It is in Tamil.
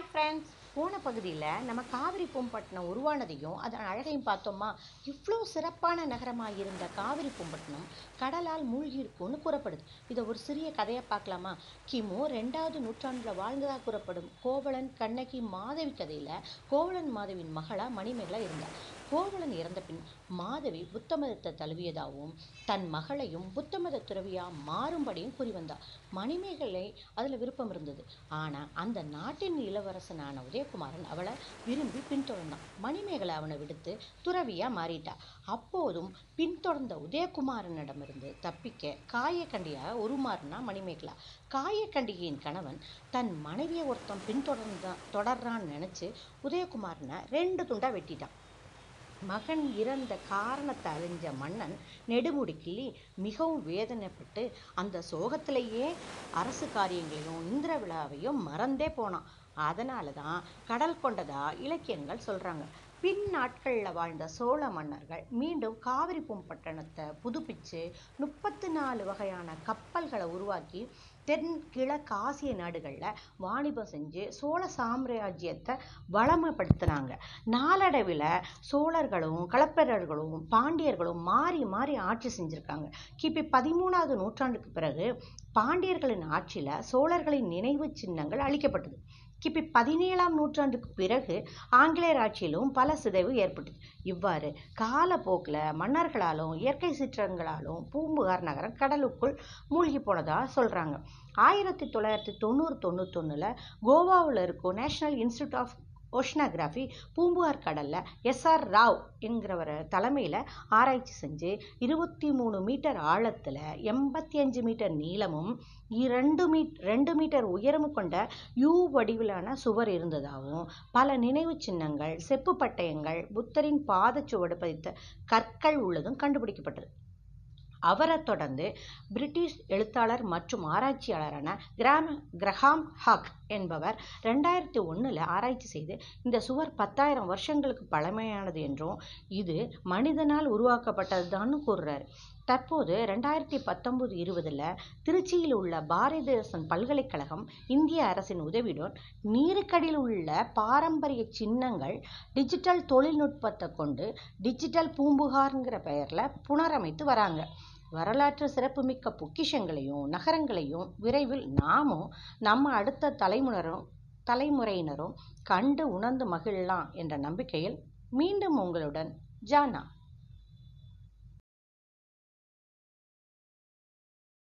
ஹாய் ஃப்ரெண்ட்ஸ் போன பகுதியில் நம்ம காவிரி பூம்பட்டினம் உருவானதையும் அதன் அழகையும் பார்த்தோமா? இவ்வளோ சிறப்பான நகரமாக இருந்த காவிரி பூம்பட்டினம் கடலால் மூழ்கி இருக்கும்னு கூறப்படுது. இதை ஒரு சிறிய கதையை பார்க்கலாமா? கிமு ரெண்டாவது நூற்றாண்டில் வாழ்ந்ததாக கூறப்படும். கோவலன் கண்ணகி மாதவி கதையில் கோவலன் மாதவியின் மகளா மணிமேகலா இருந்தார். கோவலன் இறந்த பின் மாதவி புத்த மதத்தை தழுவியதாகவும் தன் மகளையும் புத்த மத துறவியாக மாறும்படியும் கூறி வந்தார் மணிமேகலை அதில் விருப்பம் இருந்தது. ஆனால் அந்த நாட்டின் இளவரசனான உதயகுமாரன் அவளை விரும்பி பின்தொடர்ந்தான். மணிமேகலை அவனை விடுத்து துறவியாக மாறிட்டா. அப்போதும் பின்தொடர்ந்த உதயகுமாரனிடமிருந்து தப்பிக்க காயக்கண்டியாக உருமாறினா மணிமேகலா. காயக்கண்டிகையின் கணவன் தன் மனைவியை ஒருத்தன் பின்தொடர்ந்த தொடர்றான்னு நினச்சி உதயகுமாரனை ரெண்டு துண்டாக வெட்டிட்டான். மகன் இறந்த காரணத்தை அறிஞ்ச மன்னன் நெடுமுடி மிகவும் வேதனைப்பட்டு அந்த சோகத்திலேயே அரசு காரியங்களையும் இந்திர விழாவையும் மறந்தே போனான். அதனால தான் கடல் கொண்டதா இலக்கியங்கள் சொல்றாங்க. பின் நாட்களில் வாழ்ந்த சோழ மன்னர்கள் மீண்டும் காவிரி பூம்பட்டணத்தை புதுப்பிச்சு முப்பத்தி நாலு வகையான கப்பல்களை உருவாக்கி தென் ஆசிய நாடுகளில் வாணிபம் செஞ்சு சோழ சாம்ராஜ்யத்தை வளமைப்படுத்தினாங்க. நாளடைவில் சோழர்களும் களப்பிரர்களும் பாண்டியர்களும் மாறி மாறி ஆட்சி செஞ்சுருக்காங்க. கிபி பதிமூணாவது நூற்றாண்டுக்கு பிறகு பாண்டியர்களின் ஆட்சியில் சோழர்களின் நினைவு சின்னங்கள் அழிக்கப்பட்டது. கிபி பதினேழாம் நூற்றாண்டுக்கு பிறகு ஆங்கிலேயர் ஆட்சியிலும் பல சிதைவு ஏற்பட்டது. இவ்வாறு காலப்போக்கில் மன்னர்களாலும் இயற்கை சீற்றங்களாலும் பூம்புகார் நகரம் கடலுக்குள் மூழ்கி போனதாக சொல்கிறாங்க ஆயிரத்தி தொள்ளாயிரத்தி தொண்ணூறு தொண்ணூத்தொன்னில் கோவாவில் இருக்கும் national institute of oceanography Poompuhar கடலில் எஸ்ஆர் ராவ் என்கிறவர் தலைமையில் ஆராய்ச்சி செஞ்சு இருபத்தி மூணு மீட்டர் ஆழத்தில் எண்பத்தி அஞ்சு மீட்டர் நீளமும் இரண்டு மீட் ரெண்டு மீட்டர் உயரமும் கொண்ட யூ வடிவிலான சுவர் இருந்ததாகவும் பல நினைவு சின்னங்கள் செப்பு பட்டயங்கள் புத்தரின் பாதச்சுவடு பதித்த கற்கள் உள்ளதும் கண்டுபிடிக்கப்பட்டது. அவரை தொடர்ந்து பிரிட்டிஷ் எழுத்தாளர் மற்றும் ஆராய்ச்சியாளரான கிராம கிரஹாம் ஹாக் என்பவர் ரெண்டாயிரத்தி ஒன்றில் ஆராய்ச்சி செய்து இந்த சுவர் பத்தாயிரம் வருஷங்களுக்கு பழமையானது என்றும் இது மனிதனால் உருவாக்கப்பட்டதுதான்னு கூறுறாரு. தற்போது ரெண்டாயிரத்தி பத்தொம்போது இருபதில் திருச்சியில் உள்ள பாரதிதாசன் பல்கலைக்கழகம் இந்திய அரசின் உதவியுடன் நீருக்கடியில் உள்ள பாரம்பரிய சின்னங்கள் டிஜிட்டல் தொழில்நுட்பத்தை கொண்டு டிஜிட்டல் பூம்புகார்ங்கிற பெயரில் புனரமைத்து வராங்க. வரலாற்று சிறப்புமிக்க பொக்கிஷங்களையும் நகரங்களையும் விரைவில் நாமும் நம்ம அடுத்த தலைமுனரும் தலைமுறையினரும் கண்டு உணர்ந்து மகிழலாம் என்ற நம்பிக்கையில் மீண்டும் உங்களுடன் ஜானா.